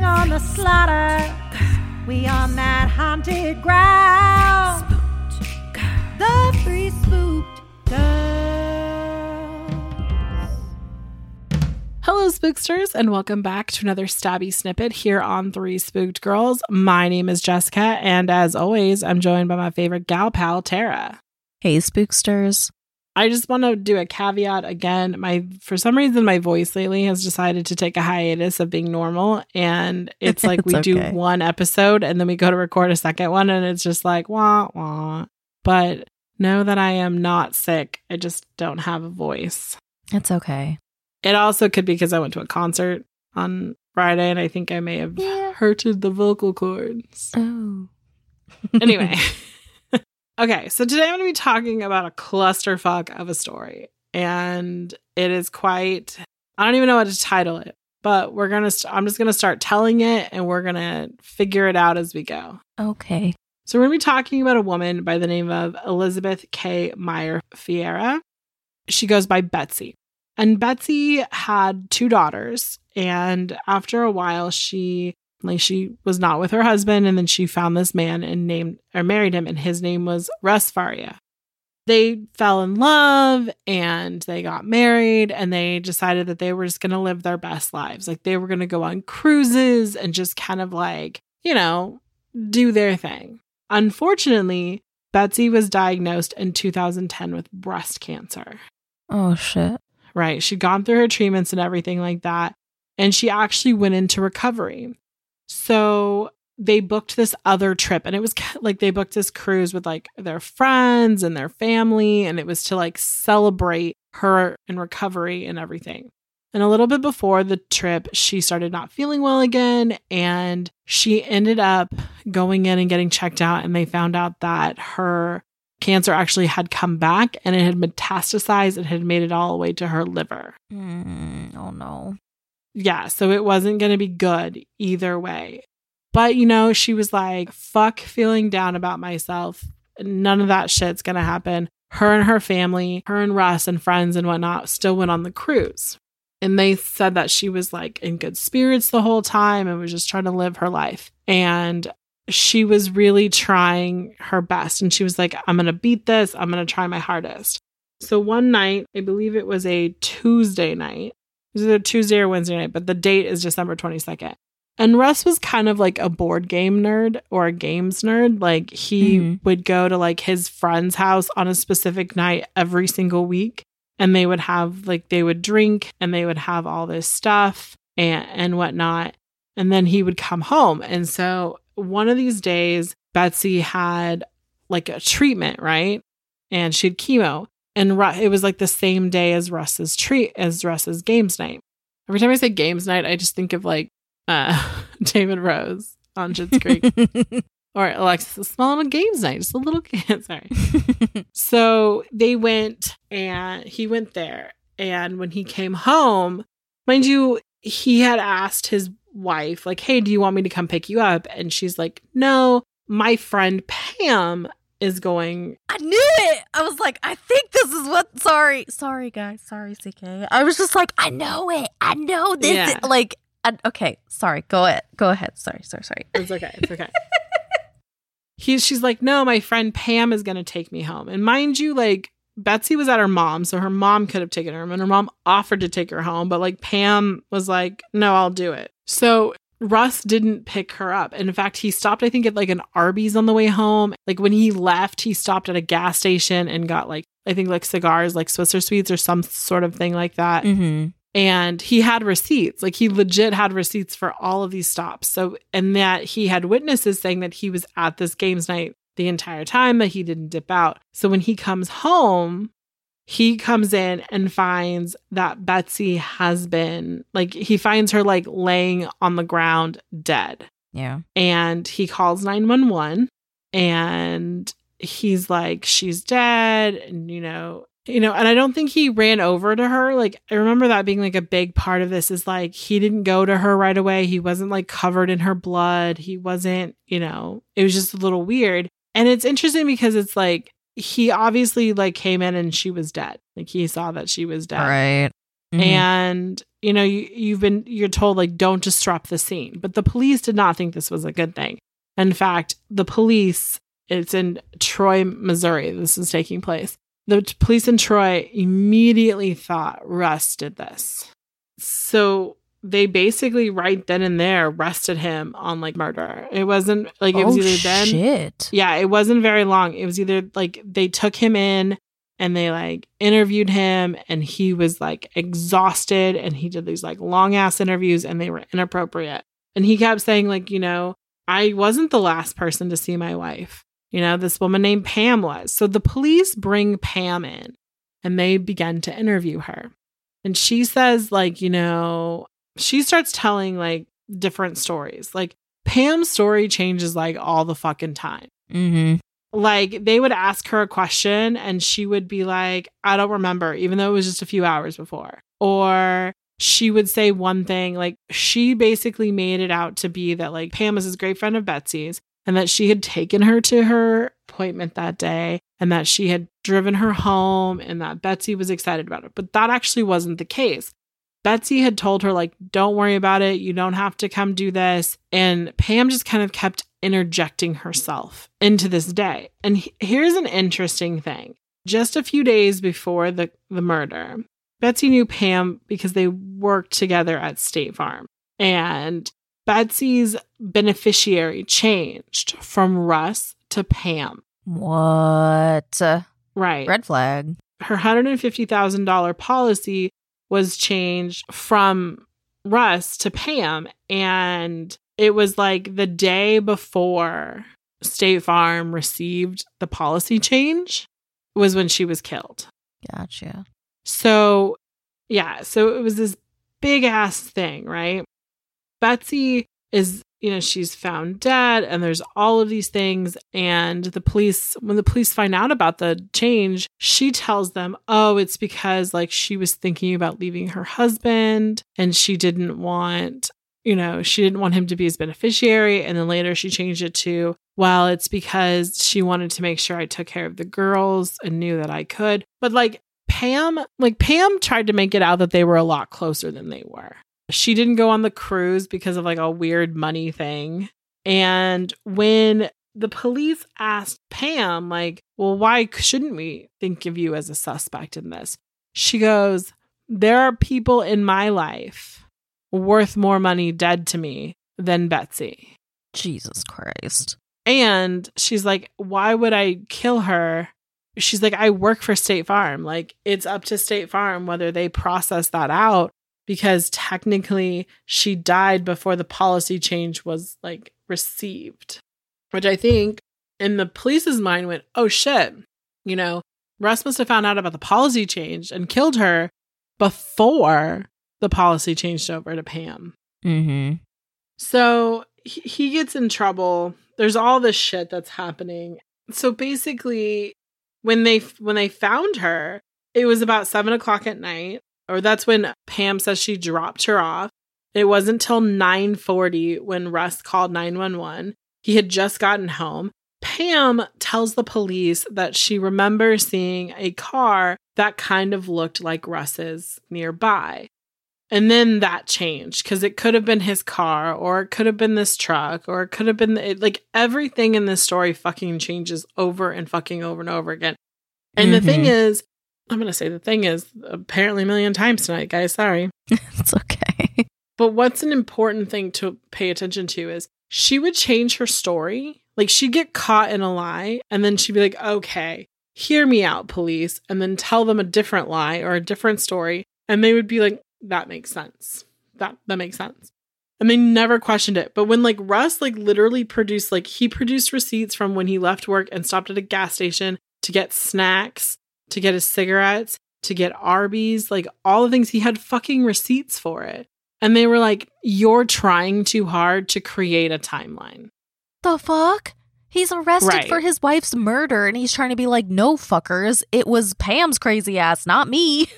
Bring on the slaughter, we on that haunted ground. The three spooked girls. Hello, spooksters, and welcome back to another stabby snippet here on Three Spooked Girls. My name is Jessica, and as always, I'm joined by my favorite gal pal, Tara. Hey, spooksters. I just want to do a caveat again. My for some reason my voice lately has decided to take a hiatus of being normal, and it's like we It's do one episode and then we go to record a second one, and it's just like wah wah. But know that I am not sick. I just don't have a voice. It's okay. It also could be because I went to a concert on Friday and I think I may have Yeah. hurted the vocal cords. Oh. Anyway. okay, so today I'm going to be talking about a clusterfuck of a story. And it is quite, I don't even know what to title it, but we're going to, st- I'm just going to start telling it and we're going to figure it out as we go. okay. So we're going to be talking about a woman by the name of Elizabeth K. Meyer Faria. She goes by Betsy. And Betsy had two daughters. And after a while, she like she was not with her husband, and then she found this man and named or married him, and his name was Russ Faria. They fell in love and they got married and they decided that they were just going to live their best lives. Like they were going to go on cruises and just kind of like, you know, do their thing. Unfortunately, Betsy was diagnosed in 2010 with breast cancer. Oh, shit. Right. She'd gone through her treatments and everything like that. And she actually went into recovery. So they booked this other trip. And it was like they booked this cruise with like their friends and their family. And it was to like celebrate her and recovery and everything. And a little bit before the trip, she started not feeling well again. And she ended up going in and getting checked out. And they found out that her cancer actually had come back and it had metastasized and had made it all the way to her liver. Mm, oh, no. Yeah, so it wasn't going to be good either way. But, you know, she was like, fuck feeling down about myself. None of that shit's going to happen. Her and her family, her and Russ and friends and whatnot still went on the cruise. And they said that she was like in good spirits the whole time and was just trying to live her life. And she was really trying her best. And she was like, I'm going to beat this. I'm going to try my hardest. So one night, I believe it was a Tuesday night, it was either Tuesday or Wednesday night, but the date is December 22nd. And Russ was kind of like a board game nerd or a games nerd. Like he Mhm. would go to like his friend's house on a specific night every single week. And they would have like they would drink and they would have all this stuff and and whatnot. And then he would come home. And so one of these days, Betsy had like a treatment, right? And she had chemo. And Ru- it was like the same day as Russ's treat as Russ's games night. Every time I say games night, I just think of like uh David Rose on Schitt's Creek or Alexis Small on games night, just a little kid. sorry. So they went and he went there. And when he came home, mind you, he had asked his wife, like, hey, do you want me to come pick you up? And she's like, no, my friend Pam is going. I knew it. I was like, I think this is what. Sorry, sorry, guys. Sorry, CK. I was just like, I know it. I know this. Yeah. like, I, okay. Sorry. Go ahead. Go ahead. Sorry. Sorry. Sorry. It's okay. It's okay. He's, she's like, no, my friend Pam is going to take me home. And mind you, like, Betsy was at her mom, so her mom could have taken her home, and her mom offered to take her home, but like Pam was like, no, I'll do it. So Russ didn't pick her up. And in fact, he stopped, I think, at like an Arby's on the way home. Like when he left, he stopped at a gas station and got like, I think like cigars, like Swisher Sweets or some sort of thing like that. Mm-hmm. And he had receipts. Like he legit had receipts for all of these stops. So, and that he had witnesses saying that he was at this games night the entire time, that he didn't dip out. So when he comes home, he comes in and finds that Betsy has been like he finds her like laying on the ground dead. Yeah. And he calls 911 and he's like she's dead and you know you know and I don't think he ran over to her like I remember that being like a big part of this is like he didn't go to her right away he wasn't like covered in her blood he wasn't you know it was just a little weird and it's interesting because it's like he obviously like came in and she was dead. Like he saw that she was dead. Right. Mhm. And you know, you you've been you're told like don't disrupt the scene. But the police did not think this was a good thing. In fact, the police it's in Troy, Missouri. This is taking place. The police in Troy immediately thought Russ did this. So they basically right then and there arrested him on like murder. It wasn't like it was oh, either then shit. yeah, it wasn't very long. It was either like they took him in and they like interviewed him and he was like exhausted and he did these like long ass interviews and they were inappropriate. And he kept saying like, you know, I wasn't the last person to see my wife. You know, this woman named Pam was. So the police bring Pam in and they begin to interview her. And she says like, you know, she starts telling like different stories. Like Pam's story changes like all the fucking time Mm-hmm. like they would ask her a question and she would be like i don't remember even though it was just a few hours before or she would say one thing like she basically made it out to be that like pam was this great friend of betsy's and that she had taken her to her appointment that day and that she had driven her home and that betsy was excited about it but that actually wasn't the case Betsy had told her, like, don't worry about it. You don't have to come do this. And Pam just kind of kept interjecting herself into this day. And he- here's an interesting thing. Just a few days before the, the murder, Betsy knew Pam because they worked together at State Farm. And Betsy's beneficiary changed from Russ to Pam. What? Right. Red flag. her $150,000 policy was changed from Russ to Pam. And it was like the day before State Farm received the policy change was when she was killed. Gotcha. So, yeah, so it was this big ass thing, right? Betsy is, you know, she's found dead, and there's all of these things. And the police, when the police find out about the change, she tells them, oh, it's because like she was thinking about leaving her husband and she didn't want, you know, she didn't want him to be his beneficiary. And then later she changed it to, well, it's because she wanted to make sure I took care of the girls and knew that I could. But like, Pam, like Pam tried to make it out that they were a lot closer than they were. She didn't go on the cruise because of like a weird money thing. And when the police asked Pam, like, well, why shouldn't we think of you as a suspect in this? She goes, there are people in my life worth more money dead to me than Betsy. Jesus Christ. And she's like, why would I kill her? She's like, I work for State Farm. Like, it's up to State Farm whether they process that out because technically she died before the policy change was like received. Which I think in the police's mind went, oh shit, you know, Russ must have found out about the policy change and killed her before the policy changed over to Pam. Mm-hmm. So he, he gets in trouble. There's all this shit that's happening. So basically, when they when they found her, it was about seven o'clock at night, or that's when Pam says she dropped her off. It wasn't till nine forty when Russ called nine one one. He had just gotten home. Pam tells the police that she remembers seeing a car that kind of looked like Russ's nearby. And then that changed because it could have been his car, or it could have been this truck, or it could have been it, like everything in this story fucking changes over and fucking over and over again. And the thing Mhm. is, I'm going to say the thing is apparently a million times tonight, guys. Sorry. It's okay. But what's an important thing to pay attention to is she would change her story. Like she'd get caught in a lie and then she'd be like, okay, hear me out, police, and then tell them a different lie or a different story. And they would be like, that makes sense. That that makes sense. And they never questioned it. But when like Russ like literally produced like he produced receipts from when he left work and stopped at a gas station to get snacks, to get his cigarettes, to get Arby's, like all the things he had fucking receipts for it. And they were like, You're trying too hard to create a timeline. The fuck? He's arrested Right. for his wife's murder and he's trying to be like, no, fuckers. It was Pam's crazy ass, not me.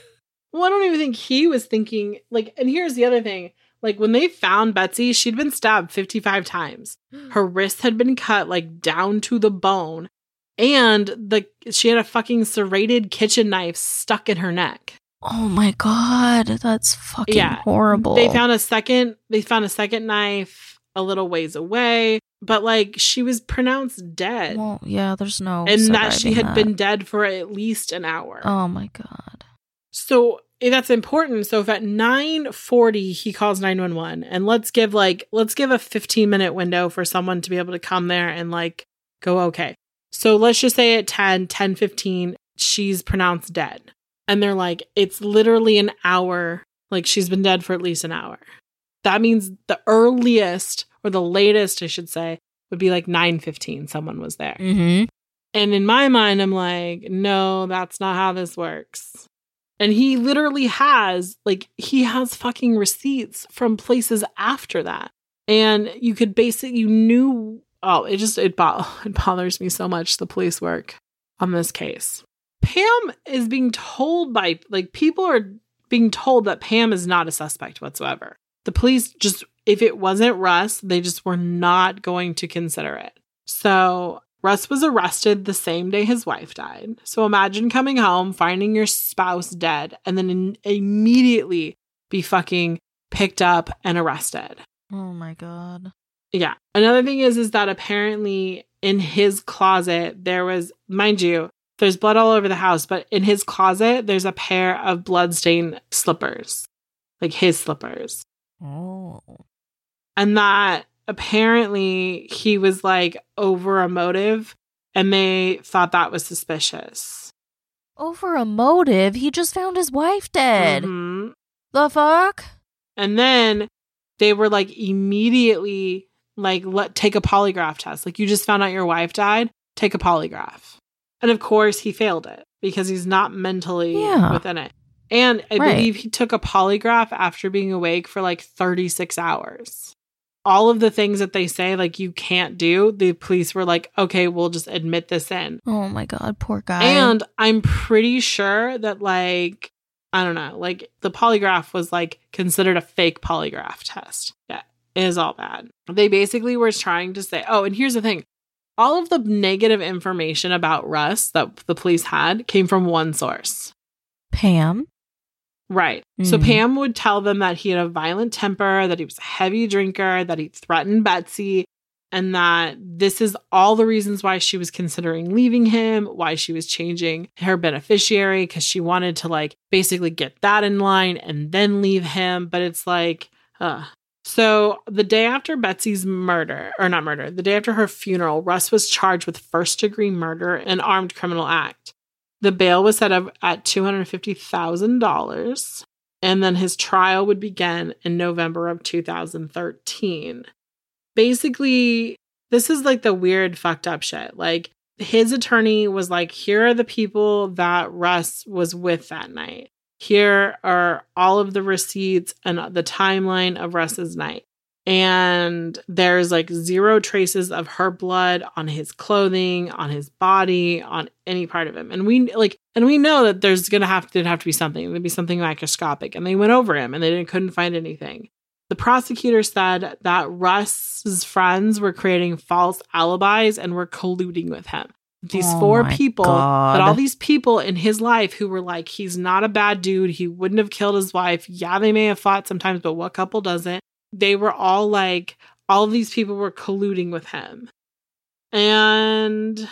Well, I don't even think he was thinking like and here's the other thing. Like when they found Betsy, she'd been stabbed 55 times. Her wrist had been cut like down to the bone. And the she had a fucking serrated kitchen knife stuck in her neck. Oh my god, that's fucking Yeah. horrible. They found a second they found a second knife a little ways away, but like she was pronounced dead. Well, yeah, there's no. and that she had that. been dead for at least an hour. Oh my god. So eh, that's important. So if at 9:40 he calls 911 and let's give like let's give a 15 minute window for someone to be able to come there and like go okay. So let's just say at 10 10:15 she's pronounced dead. And they're like it's literally an hour like she's been dead for at least an hour. That means the earliest or the latest I should say would be like 9:15 someone was there. Mm-hmm. And in my mind, I'm like, no, that's not how this works. And he literally has, like, he has fucking receipts from places after that. And you could basically, you knew, oh, it just, it, bo- it bothers me so much, the police work on this case. Pam is being told by, like, people are being told that Pam is not a suspect whatsoever. The police just, if it wasn't Russ, they just were not going to consider it. So Russ was arrested the same day his wife died. So imagine coming home, finding your spouse dead, and then in- immediately be fucking picked up and arrested. Oh my god. Yeah. Another thing is, is that apparently in his closet there was, mind you, there's blood all over the house, but in his closet there's a pair of bloodstained slippers, like his slippers, Oh. and that apparently he was like over a motive and they thought that was suspicious. Over a motive, he just found his wife dead. Mhm. The fuck? And then they were like immediately like let take a polygraph test. Like you just found out your wife died, take a polygraph. And of course he failed it because he's not mentally Yeah. within it. And I Right. believe he took a polygraph after being awake for like 36 hours. All of the things that they say like you can't do, the police were like, "Okay, we'll just admit this in." Oh my god, poor guy. And I'm pretty sure that like I don't know, like the polygraph was like considered a fake polygraph test. Yeah, is all bad. They basically were trying to say, oh, and here's the thing. All of the negative information about Russ that the police had came from one source. Pam. Right. So Mhm. Pam would tell them that he had a violent temper, that he was a heavy drinker, that he threatened Betsy, and that this is all the reasons why she was considering leaving him, why she was changing her beneficiary, because she wanted to like basically get that in line and then leave him. But it's like, uh. So the day after Betsy's murder, or not murder, the day after her funeral, Russ was charged with first degree murder and armed criminal act. The bail was set up at $250,000 and then his trial would begin in November of 2013. Basically, this is like the weird fucked up shit. Like his attorney was like, here are the people that Russ was with that night. Here are all of the receipts and the timeline of Russ's night. And there's like zero traces of her blood on his clothing, on his body, on any part of him. And we like, and we know that there's gonna have to have to be something. There'd be something microscopic. And they went over him and they didn't, couldn't find anything. The prosecutor said that Russ's friends were creating false alibis and were colluding with him. These Oh four people, God. that all these people in his life who were like, he's not a bad dude. He wouldn't have killed his wife. Yeah, they may have fought sometimes, but what couple doesn't? They were all like, all these people were colluding with him. And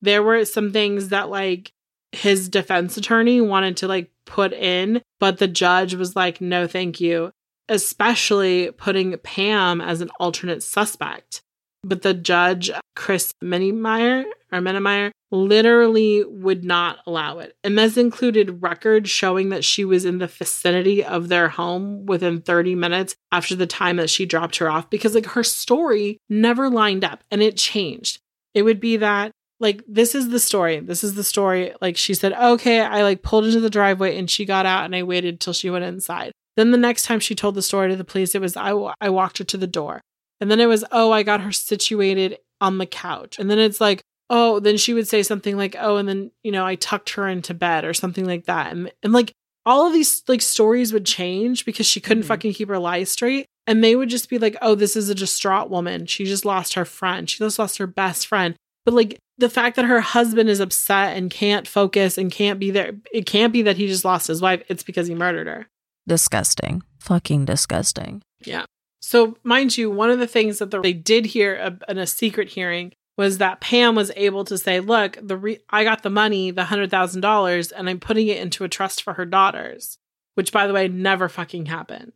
there were some things that like his defense attorney wanted to like put in, but the judge was like, no, thank you. especially putting Pam as an alternate suspect. But the judge, Chris Mennemeyer or Menemeyer, literally would not allow it. And this included records showing that she was in the vicinity of their home within 30 minutes after the time that she dropped her off because like her story never lined up and it changed. It would be that like this is the story. This is the story. Like she said, "Okay, I like pulled into the driveway and she got out and I waited till she went inside." Then the next time she told the story to the police, it was I I walked her to the door. And then it was, "Oh, I got her situated on the couch." And then it's like, "Oh, then she would say something like, "Oh, and then, you know, I tucked her into bed or something like that." And and like all of these like stories would change because she couldn't Mhm. fucking keep her lies straight. And they would just be like, oh, this is a distraught woman. She just lost her friend. She just lost her best friend. But like the fact that her husband is upset and can't focus and can't be there, it can't be that he just lost his wife. It's because he murdered her. Disgusting. Fucking disgusting. Yeah. So, mind you, one of the things that the, they did hear a- in a secret hearing was that Pam was able to say, "Look, the re- I got the money, the hundred thousand dollars, and I'm putting it into a trust for her daughters." Which, by the way, never fucking happened,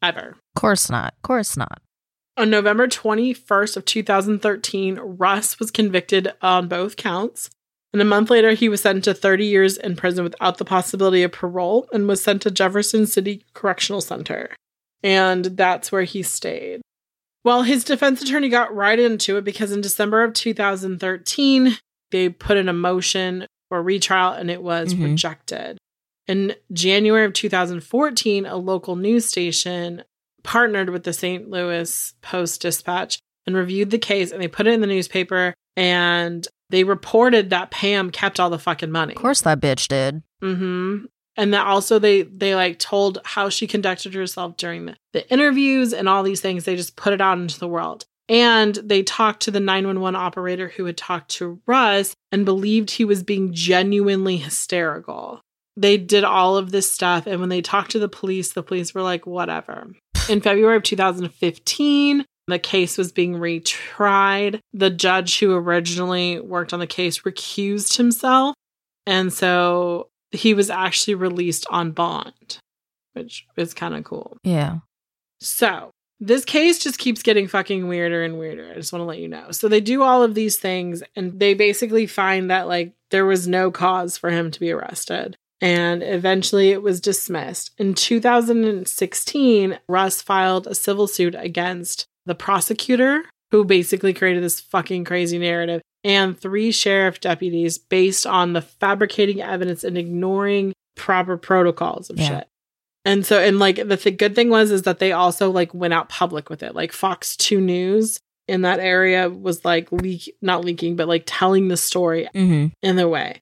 ever. Course not. Course not. On November 21st of 2013, Russ was convicted on both counts. And a month later, he was sentenced to 30 years in prison without the possibility of parole and was sent to Jefferson City Correctional Center. And that's where he stayed. Well, his defense attorney got right into it because in December of 2013, they put in a motion for retrial and it was Mhm. rejected. In January of 2014, a local news station partnered with the St. Louis Post Dispatch and reviewed the case and they put it in the newspaper and they reported that Pam kept all the fucking money. Of course that bitch did. Mm-hmm. And that also they they like told how she conducted herself during the, the interviews and all these things. They just put it out into the world. And they talked to the 911 operator who had talked to Russ and believed he was being genuinely hysterical. They did all of this stuff. And when they talked to the police, the police were like, whatever. In February of 2015, the case was being retried. The judge who originally worked on the case recused himself. And so he was actually released on bond, which is kind of cool. Yeah. So this case just keeps getting fucking weirder and weirder. I just want to let you know. So they do all of these things and they basically find that like there was no cause for him to be arrested. And eventually it was dismissed. In 2016, Russ filed a civil suit against the prosecutor who basically created this fucking crazy narrative and three sheriff deputies based on the fabricating evidence and ignoring proper protocols of Yeah. shit. And so, and like the th- good thing was is that they also like went out public with it. Like Fox 2 News in that area was like leak, not leaking, but like telling the story Mm-hmm. in their way.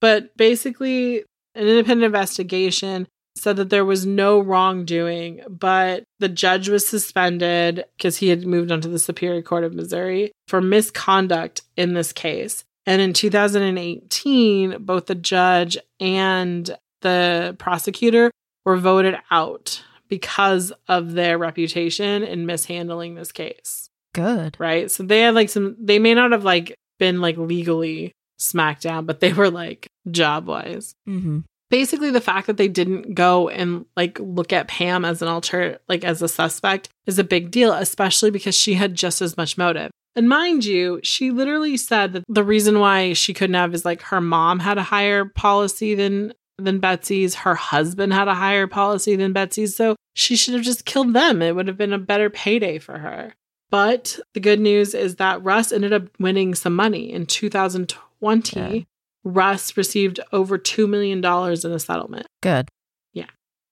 But basically, an independent investigation said that there was no wrongdoing, but the judge was suspended because he had moved on to the Superior Court of Missouri for misconduct in this case. And in 2018, both the judge and the prosecutor were voted out because of their reputation in mishandling this case Good. right? So they had like some, they may not have like been like legally smacked down, but they were like job wise. Mm-hmm. Basically, the fact that they didn't go and like look at Pam as an alter, like as a suspect, is a big deal, especially because she had just as much motive. And mind you, she literally said that the reason why she couldn't have is like her mom had a higher policy than than Betsy's. Her husband had a higher policy than Betsy's, so she should have just killed them. It would have been a better payday for her. But the good news is that Russ ended up winning some money in 2020. Good. Russ received over $2 million in a settlement. Good. Yeah.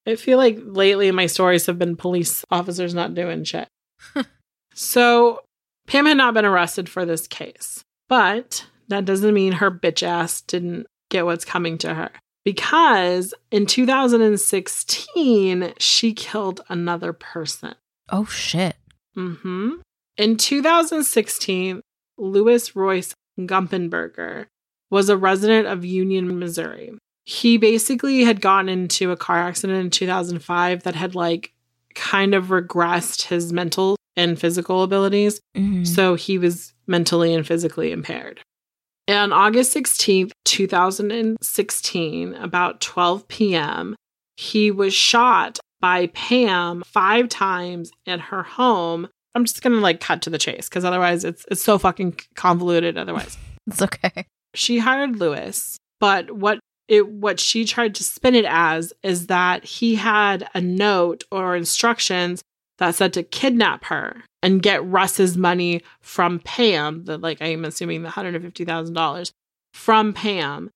I feel like lately my stories have been police officers not doing shit. so Pam had not been arrested for this case, but that doesn't mean her bitch ass didn't get what's coming to her. Because in 2016, she killed another person. Oh shit. hmm In 2016, Louis Royce Gumpenberger was a resident of Union, Missouri. He basically had gotten into a car accident in 2005 that had like kind of regressed his mental and physical abilities. Mhm. So he was mentally and physically impaired. And On August 16th, 2016, about 12 p.m., he was shot by Pam five times at her home. I'm just gonna like cut to the chase because otherwise it's it's so fucking convoluted. Otherwise, It's okay. She hired Lewis, but what it what she tried to spin it as is that he had a note or instructions that said to kidnap her and get Russ's money from Pam, the like I'm assuming the hundred and fifty thousand dollars from Pam,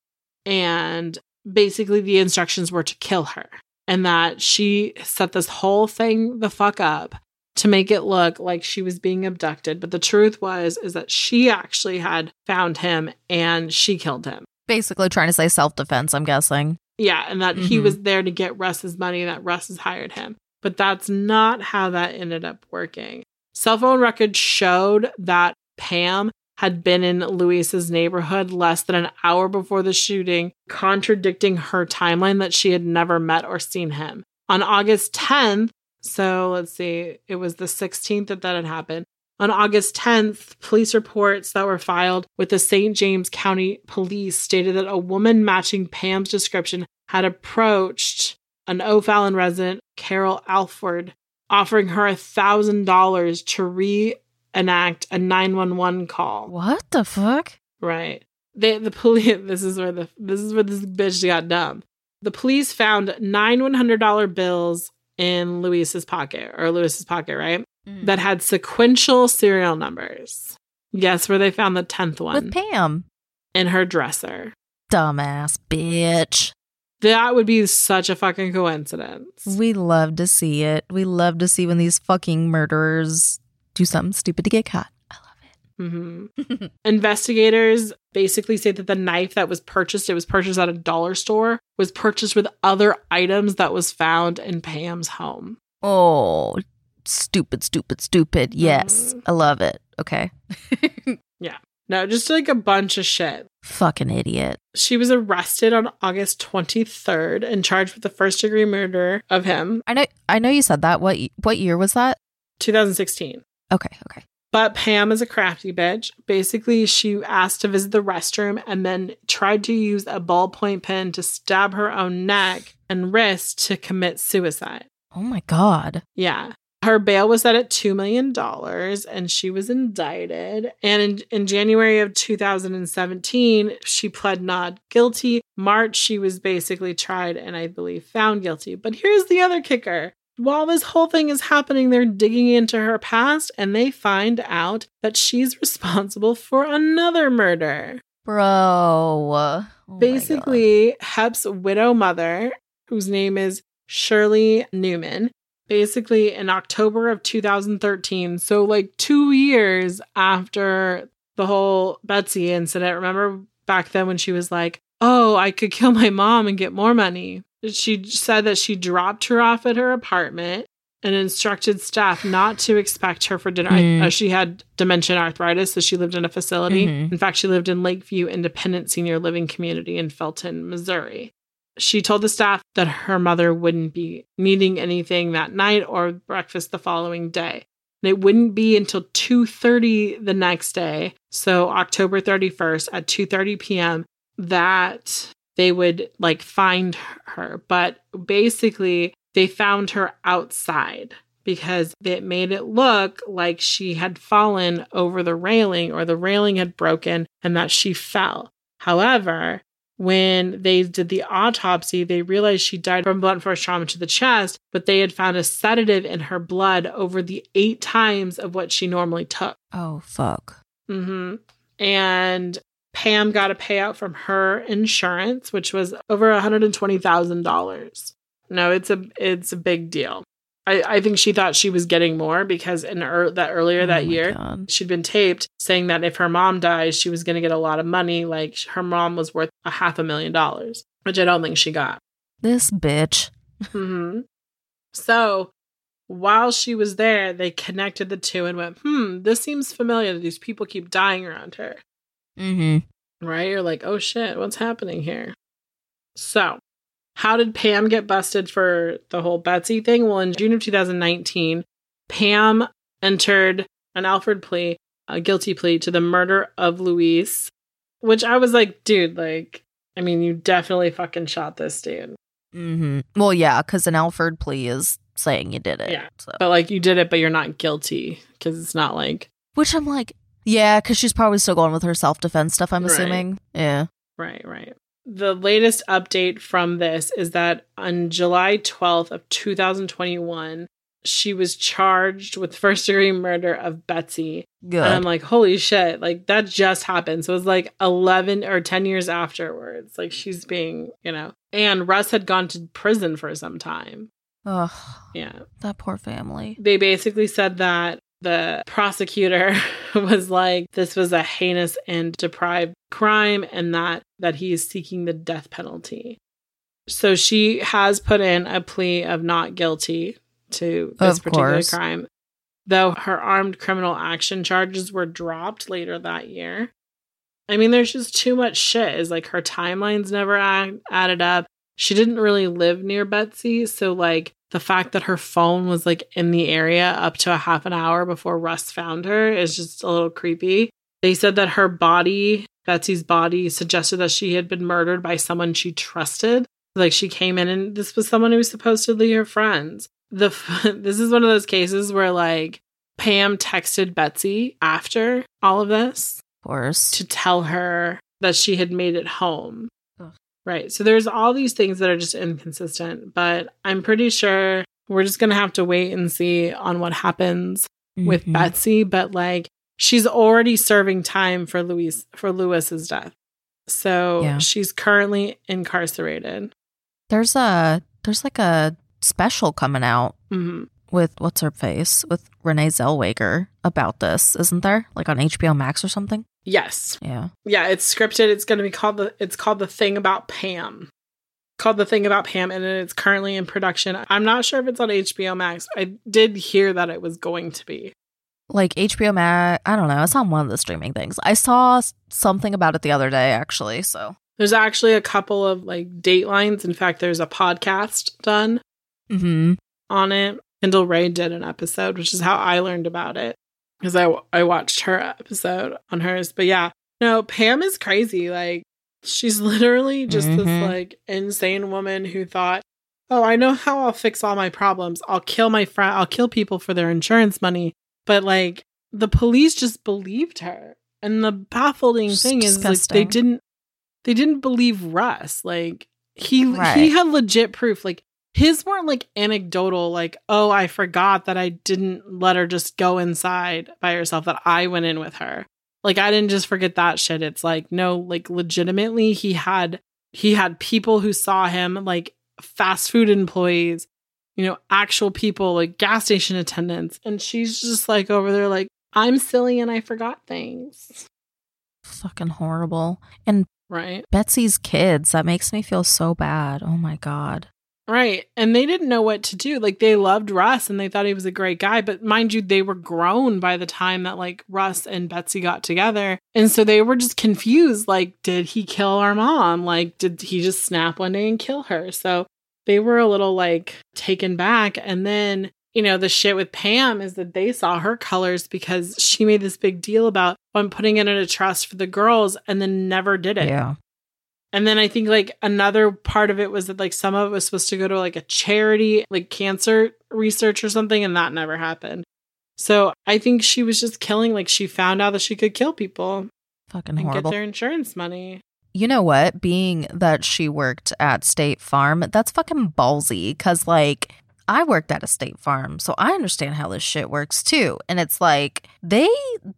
and basically the instructions were to kill her, and that she set this whole thing the fuck up to make it look like she was being abducted but the truth was is that she actually had found him and she killed him Basically trying to say self defense, I'm guessing. yeah and that he Mhm. was there to get russ's money and that russ has hired him but that's not how that ended up working cell phone records showed that pam had been in luis's neighborhood less than an hour before the shooting contradicting her timeline that she had never met or seen him on august 10th so let's see, it was the 16th that that had happened. On August 10th, police reports that were filed with the St. James County Police stated that a woman matching Pam's description had approached an O'Fallon resident, Carol Alford, offering her $1,000 to reenact a 911 call. What the fuck? Right. They, the police. This is where the this is where this bitch got dumb. The police found nine one hundred dollar bills in Luis's pocket or Lewis's pocket, right? Mm. That had sequential serial numbers. Guess where they found the tenth one With Pam. in her dresser. Dumbass bitch. That would be such a fucking coincidence. We love to see it. We love to see when these fucking murderers do something stupid to get caught. I love hmm. Investigators basically say that the knife that was purchased, it was purchased at a dollar store, was purchased with other items that was found in Pam's home. oh, stupid, stupid, stupid. Yes. Mhm. I love it. Okay. Yeah. No, just like a bunch of shit. Fucking idiot. She was arrested on August 23rd and charged with the first degree murder of him, I know I know you said that. What what year was that? 2016. Okay, okay. But Pam is a crafty bitch. Basically, she asked to visit the restroom and then tried to use a ballpoint pen to stab her own neck and wrist to commit suicide. Oh my god. Yeah. Her bail was set at $2 million and she was indicted. And in, in January of 2017, she pled not guilty. March, she was basically tried and I believe found guilty. But here's the other kicker. While this whole thing is happening, they're digging into her past and they find out that she's responsible for another murder. Bro. Oh. Basically, Hupp's widow mother, whose name is Shirley Neumann, basically in October of 2013, so like two years after the whole Betsy incident. Remember back then when she was like, Oh, I could kill my mom and get more money. She said that she dropped her off at her apartment and instructed staff not to expect her for dinner. I- Mm. uh, she had dementia and arthritis, so she lived in a facility. Mhm. In fact, she lived in Lakeview Independent Senior Living Community in Fenton, Missouri. She told the staff that her mother wouldn't be needing anything that night or breakfast the following day. And it wouldn't be until 2:30 the next day, so October 31st at 2:30 p.m. that they would like find her. But basically, they found her outside because it made it look like she had fallen over the railing or the railing had broken and that she fell. However, when they did the autopsy, they realized she died from blunt force trauma to the chest, but they had found a sedative in her blood over the eight times of what she normally took. Oh fuck. Mm-hmm. And Pam got a payout from her insurance, which was over $120,000. No, it's a it's a big deal. I, I think she thought she was getting more because in er, that earlier Oh that year God. she'd been taped saying that if her mom dies, she was going to get a lot of money. Like her mom was worth a half a million dollars, which I don't think she got. This bitch. hmm So while she was there, they connected the two and went, hmm, this seems familiar. These people keep dying around her. Mm-hmm. Right? You're like, oh shit, what's happening here? So, how did Pam get busted for the whole Betsy thing? Well, in June of 2019, Pam entered an Alford plea, a guilty plea to the murder of Luis, which I was like, dude, like, I mean, you definitely fucking shot this dude. Mm-hmm. Well, yeah, because an Alford plea is saying you did it. Yeah. So. But like you did it, but you're not guilty because it's not like Which I'm like, yeah, because she's probably still going with her self defense stuff. I'm Right. assuming. Yeah. right, right. The latest update from this is that on July 12th of 2021, she was charged with first degree murder of Betsy. Good. And I'm like, holy shit, like that just happened. So it was like 11 or 10 years afterwards. Like mm. she's being, you know, and Russ had gone to prison for some time. Ugh, Yeah. that poor family. They basically said that the prosecutor was like this was a heinous and deprived crime and that that he is seeking the death penalty. So she has put in a plea of not guilty to this Of particular course. crime. Though her armed criminal action charges were dropped later that year. I mean, there's just too much shit. Is like her timelines never add, added up. She didn't really live near Betsy, so like the fact that her phone was like in the area up to a half an hour before Russ found her is just a little creepy. They said that her body, Betsy's body, suggested that she had been murdered by someone she trusted. Like she came in and this was someone who was supposedly her friends. The this is one of those cases where like Pam texted Betsy after all of this Of course. to tell her that she had made it home. Right. So there's all these things that are just inconsistent, but I'm pretty sure we're just going to have to wait and see on what happens with Mhm. Betsy, but like she's already serving time for Louise for Lewis's death. So Yeah. she's currently incarcerated. There's a there's like a special coming out hmm with what's her face with Renee Zellweger about this, isn't there? Like on HBO Max or something. Yes. Yeah. Yeah, it's scripted. It's going to be called the it's called The Thing About Pam. Called The Thing About Pam and it's currently in production. I'm not sure if it's on HBO Max. I did hear that it was going to be. Like HBO Max. I don't know. It's on one of the streaming things. I saw something about it the other day, actually. So. There's actually a couple of like datelines. In fact, there's a podcast done Hmm. on it. Kendall Rae did an episode, which is how I learned about it because I I watched her episode on hers. But yeah, no, Pam is crazy. Like she's literally just this Mhm. like insane woman who thought, "Oh, I know how I'll fix all my problems. I'll kill my friend. I'll kill people for their insurance money." But like the police just believed her, and the baffling It's thing is like they didn't they didn't believe Russ. Like he he had legit proof. Like his weren't like anecdotal, like, oh, I forgot that I didn't let her just go inside by herself, that I went in with her. Like I didn't just forget that shit. It's like, no, like legitimately he had he had people who saw him, like fast food employees, you know, actual people, like gas station attendants. And she's just like over there, like, I'm silly and I forgot things. Fucking horrible. And Right. Betsy's kids. That makes me feel so bad. Oh my god. Right. And they didn't know what to do. Like they loved Russ and they thought he was a great guy. But mind you, they were grown by the time that like Russ and Betsy got together. And so they were just confused. Like, did he kill our mom? Like, did he just snap one day and kill her? So they were a little like taken back. And then, you know, the shit with Pam is that they saw her colors because she made this big deal about oh, I'm putting it in a trust for the girls and then never did it. Yeah. And then I think like another part of it was that like some of it was supposed to go to like a charity, like cancer research or something, and that never happened. So I think she was just killing, like she found out that she could kill people Fucking and horrible. get their insurance money. you know what? Being that she worked at State Farm, that's fucking ballsy. Cause like I worked at a State Farm, so I understand how this shit works too. And it's like they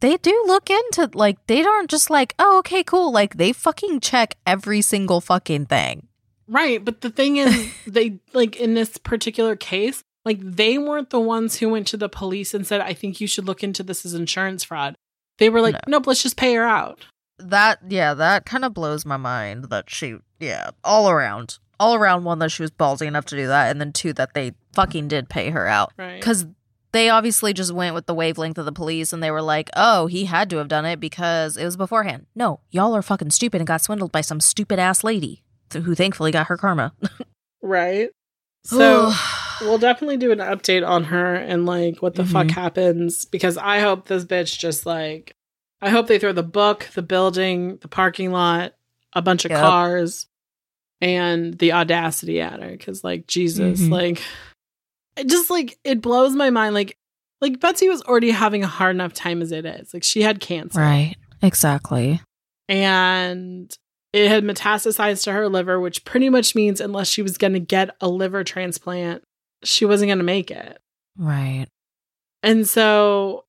they do look into like they aren't just like, oh okay, cool. Like they fucking check every single fucking thing. Right. But the thing is, they like in this particular case, like they weren't the ones who went to the police and said, I think you should look into this as insurance fraud. They were like, No. nope, let's just pay her out. That yeah, that kind of blows my mind that she yeah, all around. All around one that she was ballsy enough to do that, and then two that they fucking did pay her out. Right. Because they obviously just went with the wavelength of the police and they were like, oh, he had to have done it because it was beforehand. No, y'all are fucking stupid and got swindled by some stupid ass lady who thankfully got her karma. Right. So we'll definitely do an update on her and like what the fuck Mhm. happens because I hope this bitch just like I hope they throw the book, the building, the parking lot, a bunch of Yep. cars. And the audacity at her because like jesus Mhm. like it just like it blows my mind like like betsy was already having a hard enough time as it is like she had cancer Right. Exactly. and it had metastasized to her liver which pretty much means unless she was going to get a liver transplant she wasn't going to make it Right. and so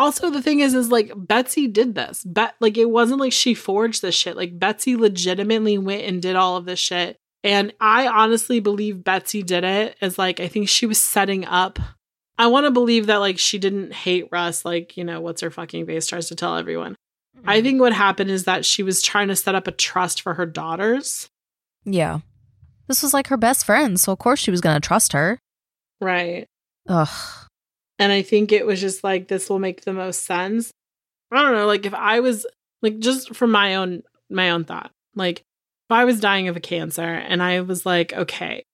also the thing is is like Betsy did this. But like it wasn't like she forged this shit. Like Betsy legitimately went and did all of this shit. And I honestly believe Betsy did it as like I think she was setting up. I want to believe that like she didn't hate Russ like, you know, what's her fucking face tries to tell everyone. I mm-hmm. think what happened is that she was trying to set up a trust for her daughters. Yeah. This was like her best friend, so of course she was going to trust her. Right. Ugh. And I think it was just like this will make the most sense. I don't know, like if I was like just from my own my own thought, like if I was dying of a cancer and I was like, okay,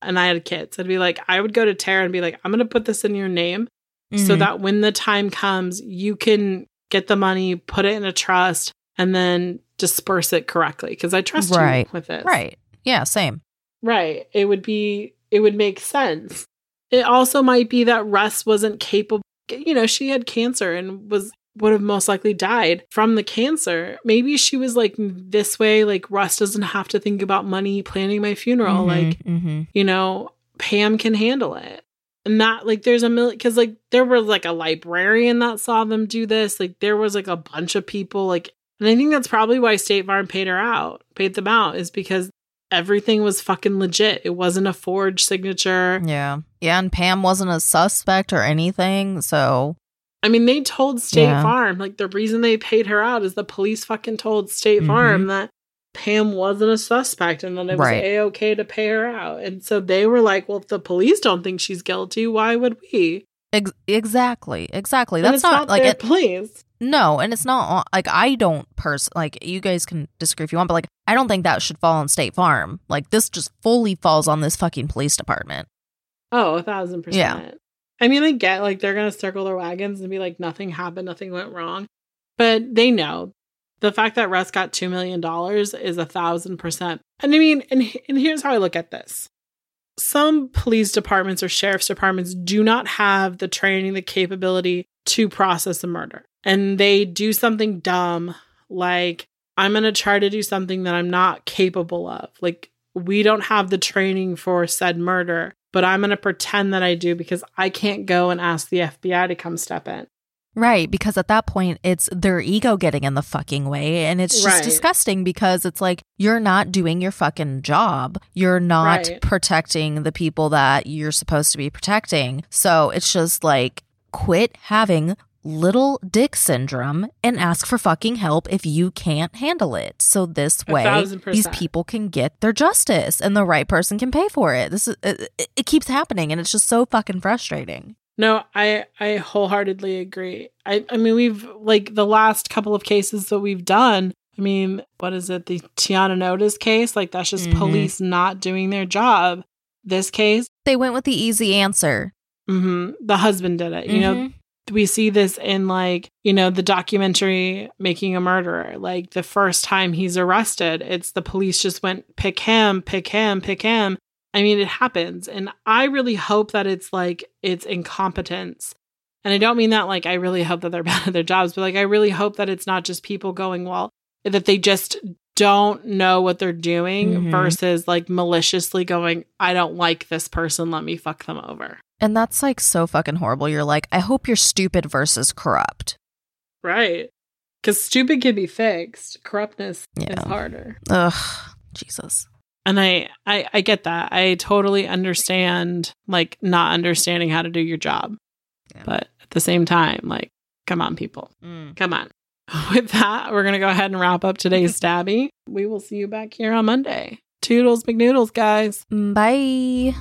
and I had kids, I'd be like, I would go to Tara and be like, I'm gonna put this in your name so Mhm. that when the time comes, you can get the money, put it in a trust, and then disperse it correctly. Cause I trust Right. you with it. Right. Yeah, same. Right. It would be, it would make sense. It also might be that Russ wasn't capable. You know, she had cancer and was, would have most likely died from the cancer. Maybe she was like this way, like Russ doesn't have to think about money planning my funeral. Mhm, Like, mhm. you know, Pam can handle it. And that, like, there's a million, because, like, there was like a librarian that saw them do this. Like, there was like a bunch of people, like, and I think that's probably why State Farm paid her out, paid them out, is because everything was fucking legit. It wasn't a forged signature. Yeah. Yeah, and Pam wasn't a suspect or anything, so I mean, they told State Yeah. Farm, like, the reason they paid her out is the police fucking told State Mhm. Farm that Pam wasn't a suspect and that it was Right. a okay to pay her out. And so they were like, well, if the police don't think she's guilty, why would we? Ex- exactly. Exactly. And That's it's not, like it, police. No, and it's not like I don't pers like you guys can disagree if you want, but like I don't think that should fall on State Farm. Like this just fully falls on this fucking police department. Oh, a thousand percent. Yeah. I mean, I get like they're gonna circle their wagons and be like, nothing happened, nothing went wrong. But they know the fact that Russ got two million dollars is a thousand percent. And I mean, and and here's how I look at this. Some police departments or sheriff's departments do not have the training, the capability to process a murder. And they do something dumb like I'm going to try to do something that I'm not capable of. Like we don't have the training for said murder, but I'm going to pretend that I do because I can't go and ask the FBI to come step in. Right, because at that point it's their ego getting in the fucking way and it's just Right. disgusting because it's like you're not doing your fucking job. You're not Right. protecting the people that you're supposed to be protecting. So it's just like quit having little dick syndrome and ask for fucking help if you can't handle it. So this way these people can get their justice and the right person can pay for it. This is it, it- it keeps happening and it's just so fucking frustrating. No, I I wholeheartedly agree. I I mean we've like the last couple of cases that we've done. I mean, what is it? The Tiana Notice case, like that's just Mhm. police not doing their job. This case, They went with the easy answer. hmm the husband did it. You know, Mhm. we see this in like you know the documentary making a murderer like the first time he's arrested it's the police just went pick him pick him pick him i mean it happens and i really hope that it's like it's incompetence and i don't mean that like i really hope that they're bad at their jobs but like i really hope that it's not just people going well that they just don't know what they're doing Mhm. versus like maliciously going i don't like this person let me fuck them over And that's like so fucking horrible. You're like, I hope you're stupid versus corrupt. Right. Because stupid can be fixed. Corruptness is harder. Ugh, Jesus. And I, I I get that. I totally understand like not understanding how to do your job. Yeah. But at the same time, like, come on, people. Mm. Come on. With that, we're gonna go ahead and wrap up today's stabby. We will see you back here on Monday. Toodles McNoodles, guys. Bye.